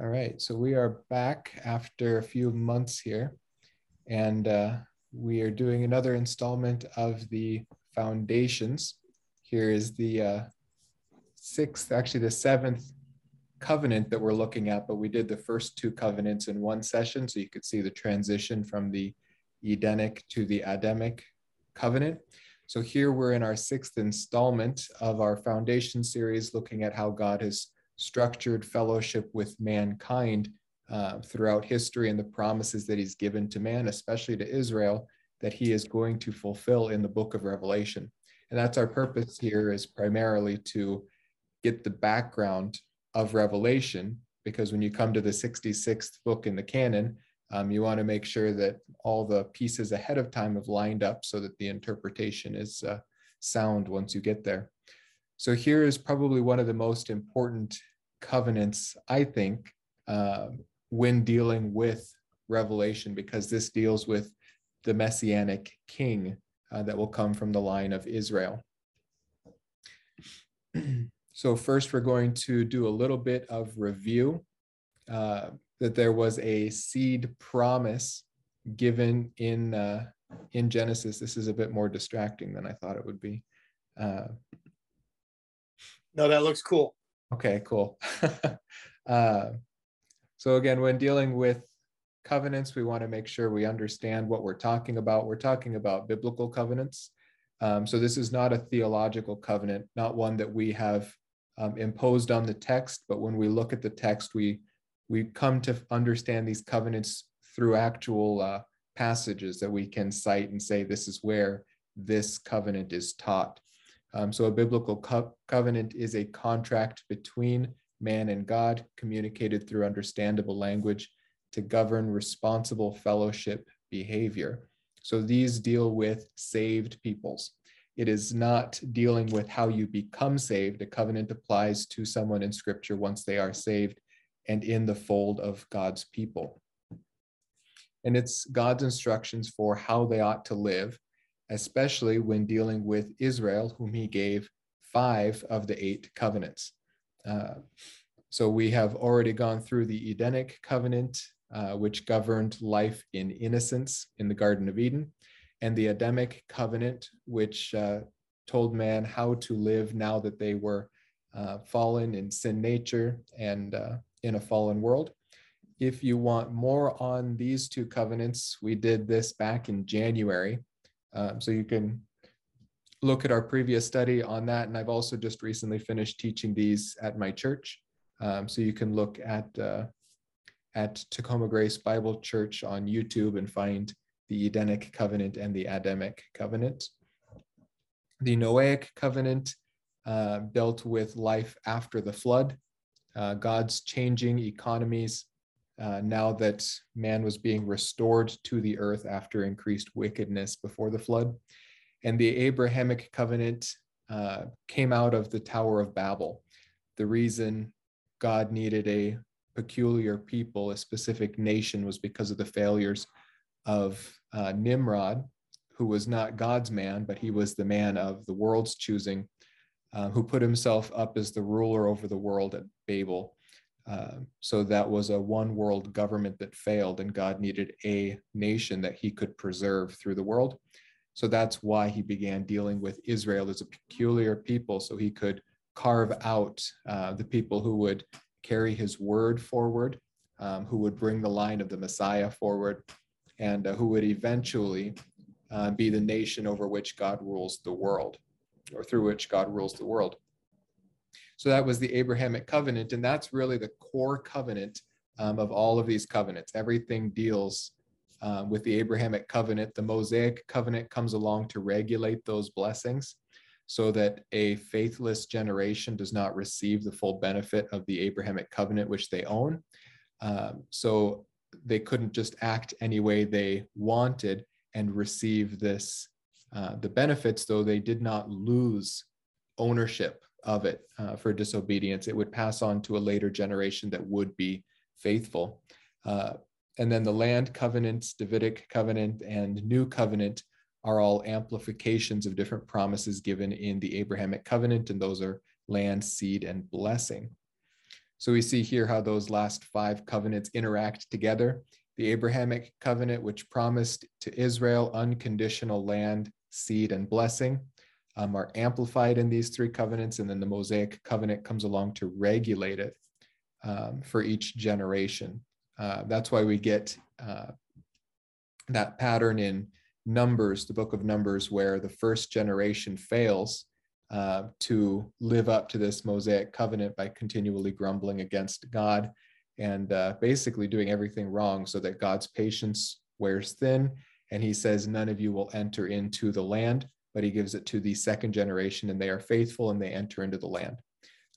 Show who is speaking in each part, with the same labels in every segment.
Speaker 1: All right, so we are back after a few months here, and uh, we are doing another installment of the foundations. Here is the uh, sixth, actually the seventh covenant that we're looking at, but we did the first two covenants in one session, so you could see the transition from the Edenic to the Adamic covenant. So here we're in our sixth installment of our foundation series, looking at how God has structured fellowship with mankind uh, throughout history and the promises that he's given to man, especially to Israel, that he is going to fulfill in the book of Revelation. And that's our purpose here is primarily to get the background of Revelation, because when you come to the 66th book in the canon, um, you want to make sure that all the pieces ahead of time have lined up so that the interpretation is uh, sound once you get there. So here is probably one of the most important covenants, I think, uh, when dealing with Revelation, because this deals with the messianic king uh, that will come from the line of Israel. so first, we're going to do a little bit of review. Uh, that there was a seed promise given in uh, in Genesis. This is a bit more distracting than I thought it would be.
Speaker 2: No, that looks cool.
Speaker 1: Okay, cool. uh, so again, when dealing with covenants, we want to make sure we understand what we're talking about. We're talking about biblical covenants. Um, so this is not a theological covenant, not one that we have um, imposed on the text, but when we look at the text, we we come to understand these covenants through actual uh, passages that we can cite and say this is where this covenant is taught. Um, so a biblical co- covenant is a contract between man and God, communicated through understandable language to govern responsible fellowship behavior. So these deal with saved peoples. It is not dealing with how you become saved. A covenant applies to someone in scripture once they are saved and in the fold of God's people. And it's God's instructions for how they ought to live especially when dealing with Israel, whom he gave five of the eight covenants. Uh, so we have already gone through the Edenic covenant, uh, which governed life in innocence in the Garden of Eden, and the Adamic covenant, which uh, told man how to live now that they were uh, fallen in sin nature and uh, in a fallen world. If you want more on these two covenants, we did this back in January um, so you can look at our previous study on that. And I've also just recently finished teaching these at my church. Um, so you can look at, uh, at Tacoma Grace Bible Church on YouTube and find the Edenic covenant and the Adamic covenant. The Noahic covenant uh, dealt with life after the flood, uh, God's changing economies uh, now that man was being restored to the earth after increased wickedness before the flood. And the Abrahamic covenant uh, came out of the Tower of Babel. The reason God needed a peculiar people, a specific nation, was because of the failures of uh, Nimrod, who was not God's man, but he was the man of the world's choosing, uh, who put himself up as the ruler over the world at Babel. Uh, so that was a one world government that failed, and God needed a nation that he could preserve through the world. So that's why he began dealing with Israel as a peculiar people, so he could carve out uh, the people who would carry his word forward, um, who would bring the line of the Messiah forward, and uh, who would eventually uh, be the nation over which God rules the world, or through which God rules the world. So that was the Abrahamic covenant. And that's really the core covenant um, of all of these covenants. Everything deals uh, with the Abrahamic covenant. The Mosaic covenant comes along to regulate those blessings so that a faithless generation does not receive the full benefit of the Abrahamic covenant, which they own. Um, so they couldn't just act any way they wanted and receive this uh, the benefits, though they did not lose ownership of it uh, for disobedience. It would pass on to a later generation that would be faithful. Uh, and then the land covenants, Davidic covenant, and new covenant are all amplifications of different promises given in the Abrahamic covenant, and those are land, seed, and blessing. So we see here how those last five covenants interact together. The Abrahamic covenant, which promised to Israel unconditional land, seed, and blessing, um, are amplified in these three covenants. And then the Mosaic covenant comes along to regulate it um, for each generation. Uh, that's why we get uh, that pattern in Numbers, the book of Numbers, where the first generation fails uh, to live up to this Mosaic covenant by continually grumbling against God and uh, basically doing everything wrong so that God's patience wears thin. And he says, None of you will enter into the land, but he gives it to the second generation, and they are faithful and they enter into the land.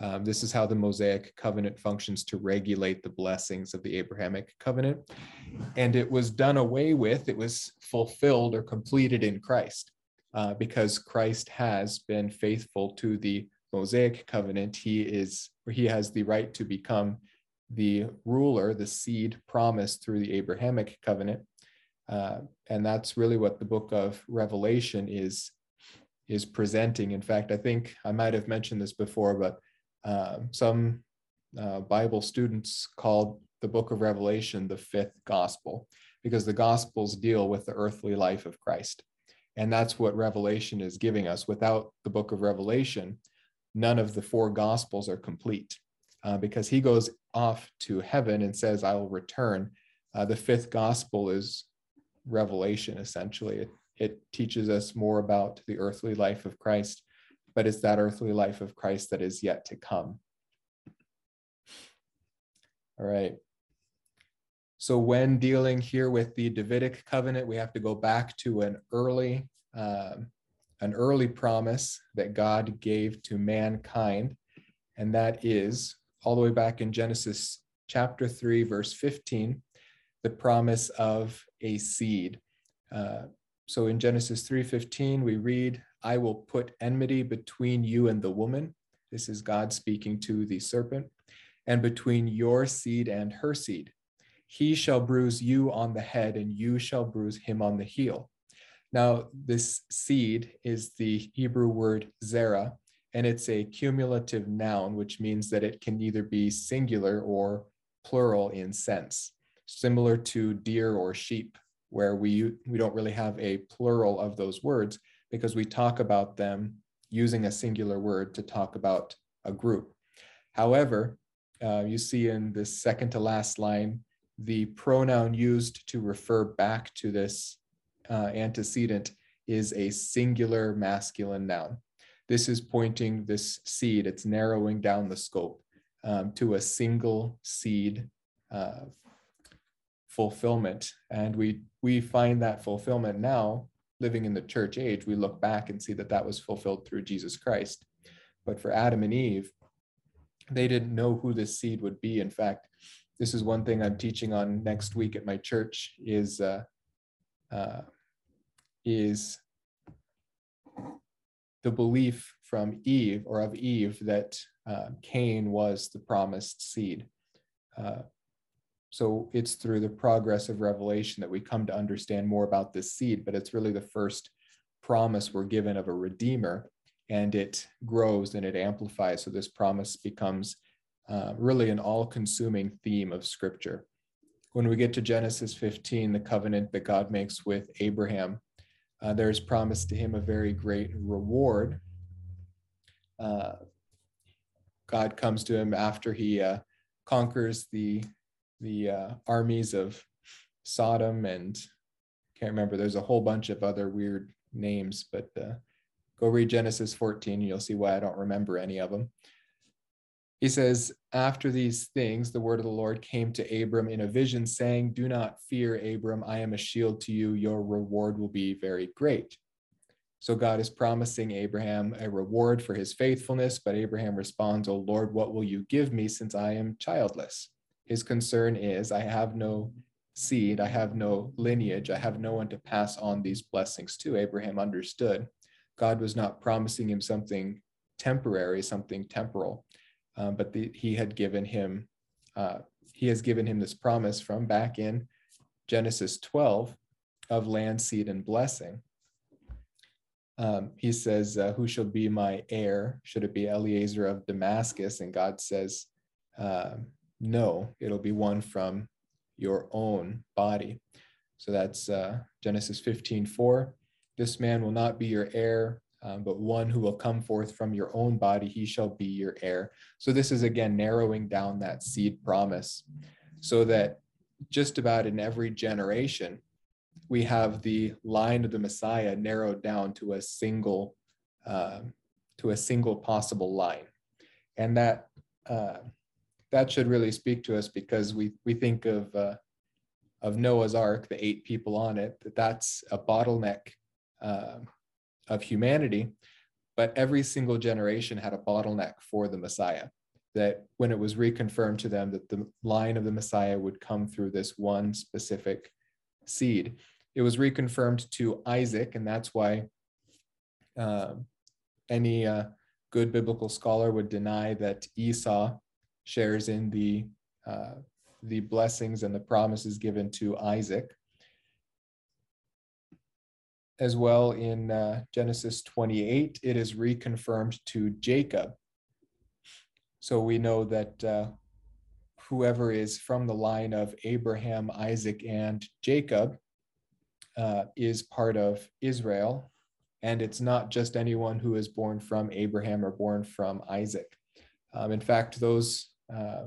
Speaker 1: Um, this is how the Mosaic covenant functions to regulate the blessings of the Abrahamic covenant. And it was done away with, it was fulfilled or completed in Christ uh, because Christ has been faithful to the Mosaic covenant. He is, he has the right to become the ruler, the seed promised through the Abrahamic covenant. Uh, and that's really what the book of Revelation is is presenting. In fact, I think I might have mentioned this before, but uh, some uh, Bible students called the book of Revelation the fifth gospel because the gospels deal with the earthly life of Christ. And that's what Revelation is giving us. Without the book of Revelation, none of the four gospels are complete uh, because he goes off to heaven and says, I will return. Uh, the fifth gospel is Revelation, essentially. It, teaches us more about the earthly life of Christ but it's that earthly life of Christ that is yet to come. All right. So when dealing here with the Davidic covenant, we have to go back to an early, um, an early promise that God gave to mankind, and that is all the way back in Genesis chapter three, verse fifteen, the promise of a seed. Uh, so in Genesis three fifteen, we read, I will put enmity between you and the woman. This is God speaking to the serpent, and between your seed and her seed. He shall bruise you on the head, and you shall bruise him on the heel. Now, this seed is the Hebrew word zera, and it's a cumulative noun, which means that it can either be singular or plural in sense, similar to deer or sheep, where we, we don't really have a plural of those words because we talk about them using a singular word to talk about a group. However, uh, you see in this second to last line, the pronoun used to refer back to this uh, antecedent is a singular masculine noun. This is pointing this seed, it's narrowing down the scope um, to a single seed uh, fulfillment. And we, we find that fulfillment now living in the church age, we look back and see that that was fulfilled through Jesus Christ. But for Adam and Eve, they didn't know who this seed would be. In fact, this is one thing I'm teaching on next week at my church is uh, uh, is the belief from Eve or of Eve that uh, Cain was the promised seed. So it's through the progress of revelation that we come to understand more about this seed, but it's really the first promise we're given of a redeemer, and it grows and it amplifies. So this promise becomes uh, really an all consuming theme of scripture. When we get to Genesis 15, the covenant that God makes with Abraham, uh, there is promised to him a very great reward. Uh, God comes to him after he uh, conquers the the uh, armies of Sodom and can't remember. There's a whole bunch of other weird names, but uh, go read Genesis 14 and you'll see why I don't remember any of them. He says, After these things, the word of the Lord came to Abram in a vision, saying, Do not fear, Abram, I am a shield to you. Your reward will be very great. So God is promising Abraham a reward for his faithfulness, but Abraham responds, Oh Lord, what will you give me since I am childless? His concern is I have no seed, I have no lineage, I have no one to pass on these blessings to. Abraham understood God was not promising him something temporary, something temporal, um, but the, he had given him, uh, he has given him this promise from back in Genesis 12 of land, seed, and blessing. Um, he says, uh, Who shall be my heir? Should it be Eliezer of Damascus? And God says, uh, no, it'll be one from your own body. So that's uh, Genesis 15 4. This man will not be your heir, um, but one who will come forth from your own body, he shall be your heir. So this is again narrowing down that seed promise so that just about in every generation, we have the line of the Messiah narrowed down to a single uh, to a single possible line, and that uh, that should really speak to us because we we think of uh, of Noah's Ark, the eight people on it, that that's a bottleneck uh, of humanity, but every single generation had a bottleneck for the Messiah. That when it was reconfirmed to them that the line of the Messiah would come through this one specific seed, it was reconfirmed to Isaac, and that's why uh, any good biblical scholar would deny that Esau shares in the uh, the blessings and the promises given to Isaac. As well in uh, Genesis 28, it is reconfirmed to Jacob. So we know that uh, whoever is from the line of Abraham, Isaac, and Jacob uh, is part of Israel. And it's not just anyone who is born from Abraham or born from Isaac. Um, in fact, those uh,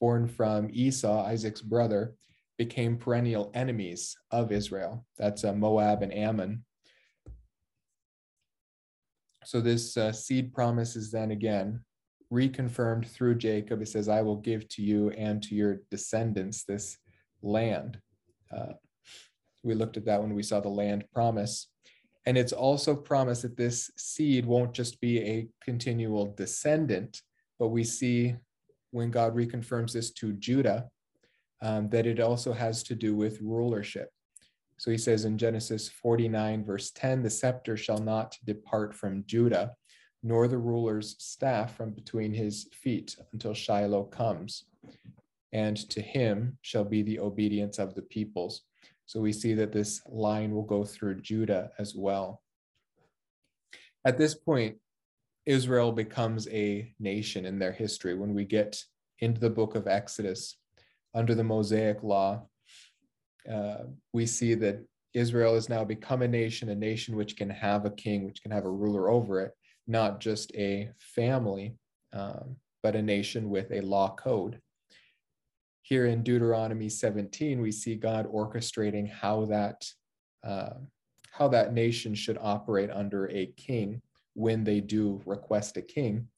Speaker 1: born from Esau, Isaac's brother, became perennial enemies of Israel. That's uh, Moab and Ammon. So this uh, seed promise is then again reconfirmed through Jacob. It says, I will give to you and to your descendants this land. Uh, we looked at that when we saw the land promise. And it's also promised that this seed won't just be a continual descendant, but we see when God reconfirms this to Judah, um, that it also has to do with rulership. So he says in Genesis 49, verse 10, the scepter shall not depart from Judah, nor the ruler's staff from between his feet until Shiloh comes. And to him shall be the obedience of the peoples. So we see that this line will go through Judah as well. At this point, Israel becomes a nation in their history. When we get into the book of Exodus, under the Mosaic law, uh, we see that Israel has now become a nation, a nation which can have a king, which can have a ruler over it, not just a family, um, but a nation with a law code here in Deuteronomy 17, we see God orchestrating how that uh, how that nation should operate under a king when they do request a king.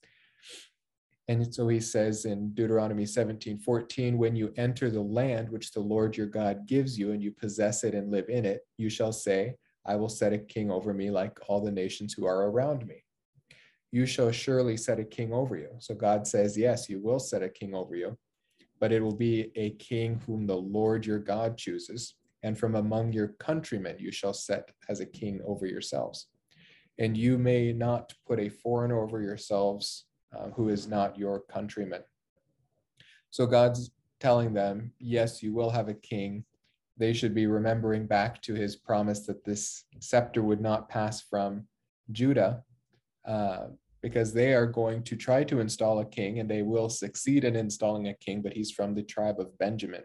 Speaker 1: And so he says in Deuteronomy 17, 14, when you enter the land which the Lord your God gives you and you possess it and live in it, you shall say, I will set a king over me like all the nations who are around me. You shall surely set a king over you. So God says, Yes, you will set a king over you but it will be a king whom the Lord your God chooses, and from among your countrymen you shall set as a king over yourselves. And you may not put a foreigner over yourselves uh, who is not your countryman. So God's telling them, yes, you will have a king. They should be remembering back to his promise that this scepter would not pass from Judah, uh, because they are going to try to install a king and they will succeed in installing a king, but he's from the tribe of Benjamin.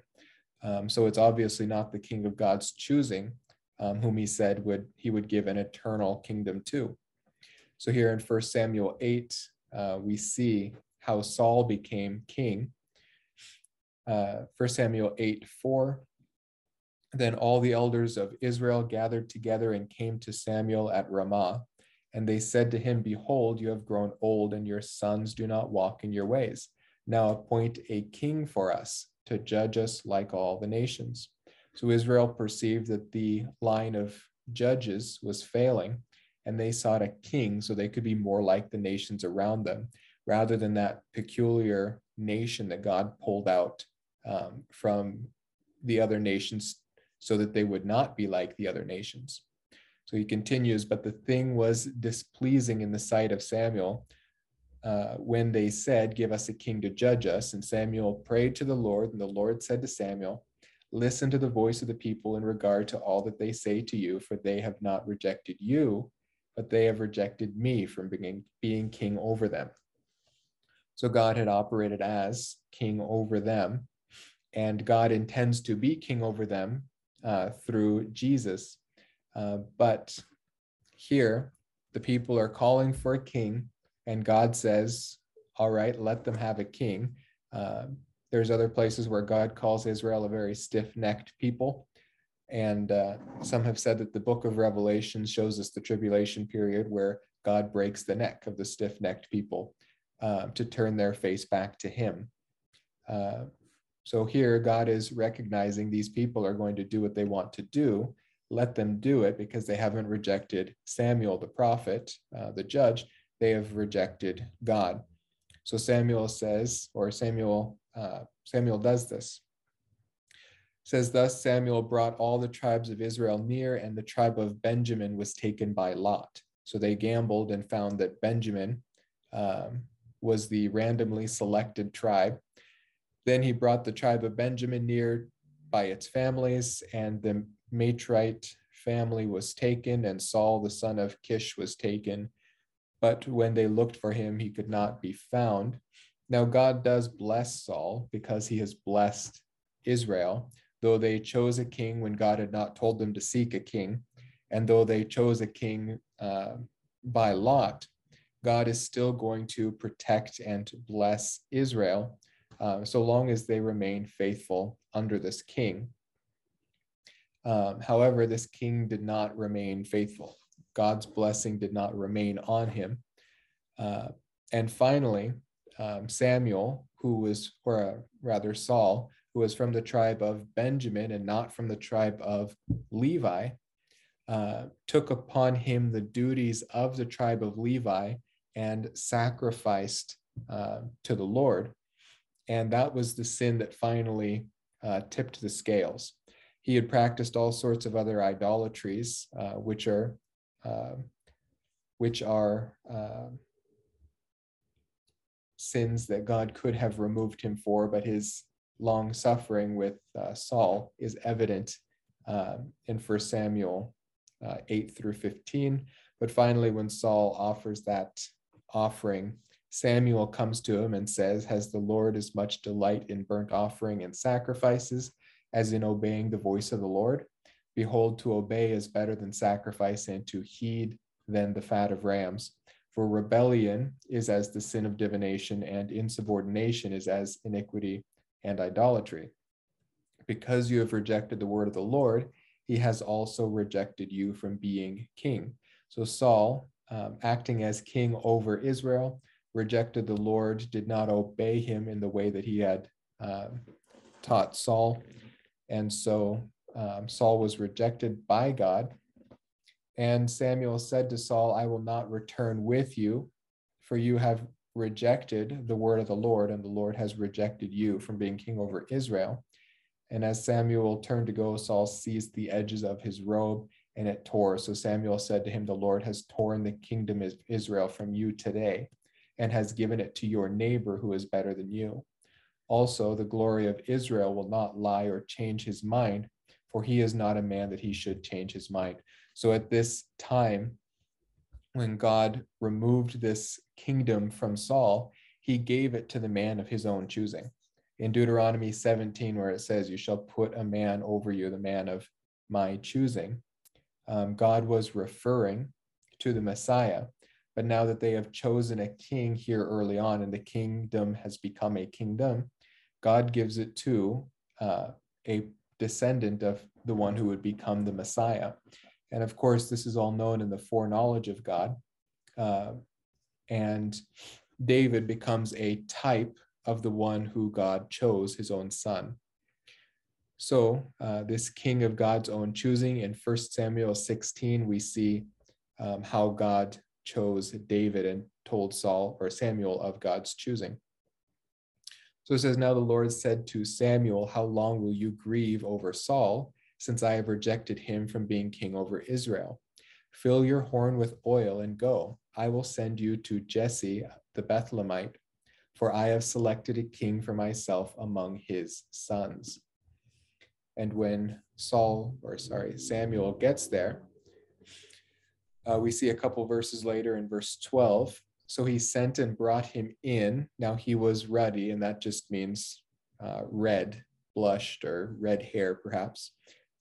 Speaker 1: Um, so it's obviously not the king of God's choosing, um, whom he said would he would give an eternal kingdom to. So here in 1 Samuel 8, uh, we see how Saul became king. Uh, 1 Samuel 8, 4. Then all the elders of Israel gathered together and came to Samuel at Ramah and they said to him, Behold, you have grown old, and your sons do not walk in your ways. Now appoint a king for us to judge us like all the nations. So Israel perceived that the line of judges was failing, and they sought a king so they could be more like the nations around them, rather than that peculiar nation that God pulled out um, from the other nations so that they would not be like the other nations. So he continues, but the thing was displeasing in the sight of Samuel uh, when they said, Give us a king to judge us. And Samuel prayed to the Lord, and the Lord said to Samuel, Listen to the voice of the people in regard to all that they say to you, for they have not rejected you, but they have rejected me from being, being king over them. So God had operated as king over them, and God intends to be king over them uh, through Jesus. Uh, but here, the people are calling for a king, and God says, All right, let them have a king. Uh, there's other places where God calls Israel a very stiff necked people. And uh, some have said that the book of Revelation shows us the tribulation period where God breaks the neck of the stiff necked people uh, to turn their face back to Him. Uh, so here, God is recognizing these people are going to do what they want to do. Let them do it because they haven't rejected Samuel, the prophet, uh, the judge. They have rejected God. So Samuel says, or Samuel, uh, Samuel does this. says thus Samuel brought all the tribes of Israel near, and the tribe of Benjamin was taken by Lot. So they gambled and found that Benjamin um, was the randomly selected tribe. Then he brought the tribe of Benjamin near by its families, and the Matrite family was taken, and Saul the son of Kish was taken. But when they looked for him, he could not be found. Now, God does bless Saul because he has blessed Israel, though they chose a king when God had not told them to seek a king, and though they chose a king uh, by lot, God is still going to protect and bless Israel uh, so long as they remain faithful under this king. Um, however, this king did not remain faithful. God's blessing did not remain on him. Uh, and finally, um, Samuel, who was, or uh, rather Saul, who was from the tribe of Benjamin and not from the tribe of Levi, uh, took upon him the duties of the tribe of Levi and sacrificed uh, to the Lord. And that was the sin that finally uh, tipped the scales. He had practiced all sorts of other idolatries, uh, which are uh, which are uh, sins that God could have removed him for, but his long suffering with uh, Saul is evident um, in First Samuel uh, 8 through 15. But finally, when Saul offers that offering, Samuel comes to him and says, Has the Lord as much delight in burnt offering and sacrifices as in obeying the voice of the Lord? Behold, to obey is better than sacrifice, and to heed than the fat of rams. For rebellion is as the sin of divination, and insubordination is as iniquity and idolatry. Because you have rejected the word of the Lord, he has also rejected you from being king. So Saul, um, acting as king over Israel, rejected the Lord, did not obey him in the way that he had um, taught Saul. And so um, Saul was rejected by God. And Samuel said to Saul, I will not return with you, for you have rejected the word of the Lord, and the Lord has rejected you from being king over Israel. And as Samuel turned to go, Saul seized the edges of his robe and it tore. So Samuel said to him, The Lord has torn the kingdom of Israel from you today and has given it to your neighbor who is better than you. Also, the glory of Israel will not lie or change his mind, for he is not a man that he should change his mind. So at this time, when God removed this kingdom from Saul, he gave it to the man of his own choosing. In Deuteronomy 17, where it says, You shall put a man over you, the man of my choosing, um, God was referring to the Messiah. But now that they have chosen a king here early on and the kingdom has become a kingdom, God gives it to uh, a descendant of the one who would become the Messiah. And of course, this is all known in the foreknowledge of God. Uh, and David becomes a type of the one who God chose, his own son. So, uh, this king of God's own choosing in 1 Samuel 16, we see um, how God chose David and told Saul or Samuel of God's choosing. So it says, Now the Lord said to Samuel, How long will you grieve over Saul, since I have rejected him from being king over Israel? Fill your horn with oil and go. I will send you to Jesse the Bethlehemite, for I have selected a king for myself among his sons. And when Saul, or sorry, Samuel gets there, uh, we see a couple verses later in verse 12 So he sent and brought him in. Now he was ruddy, and that just means uh, red, blushed, or red hair, perhaps,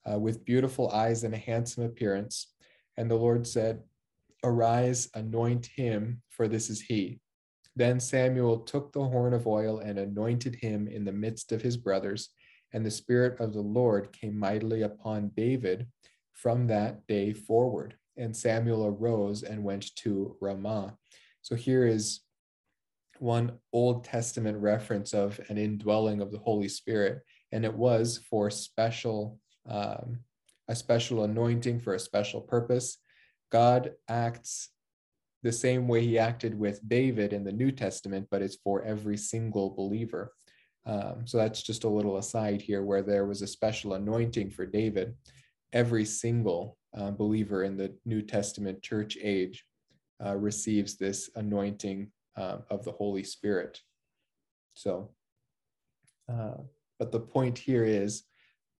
Speaker 1: uh, with beautiful eyes and a handsome appearance. And the Lord said, Arise, anoint him, for this is he. Then Samuel took the horn of oil and anointed him in the midst of his brothers. And the Spirit of the Lord came mightily upon David from that day forward. And Samuel arose and went to Ramah. So here is one Old Testament reference of an indwelling of the Holy Spirit, and it was for special um, a special anointing for a special purpose. God acts the same way he acted with David in the New Testament, but it's for every single believer. Um, so that's just a little aside here where there was a special anointing for David. Every single uh, believer in the New Testament church age uh, receives this anointing uh, of the Holy Spirit. So, uh, but the point here is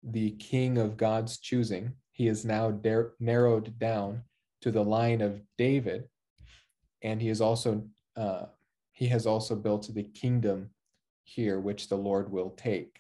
Speaker 1: the king of God's choosing, he is now dar- narrowed down to the line of David, and he is also uh, he has also built the kingdom here, which the Lord will take.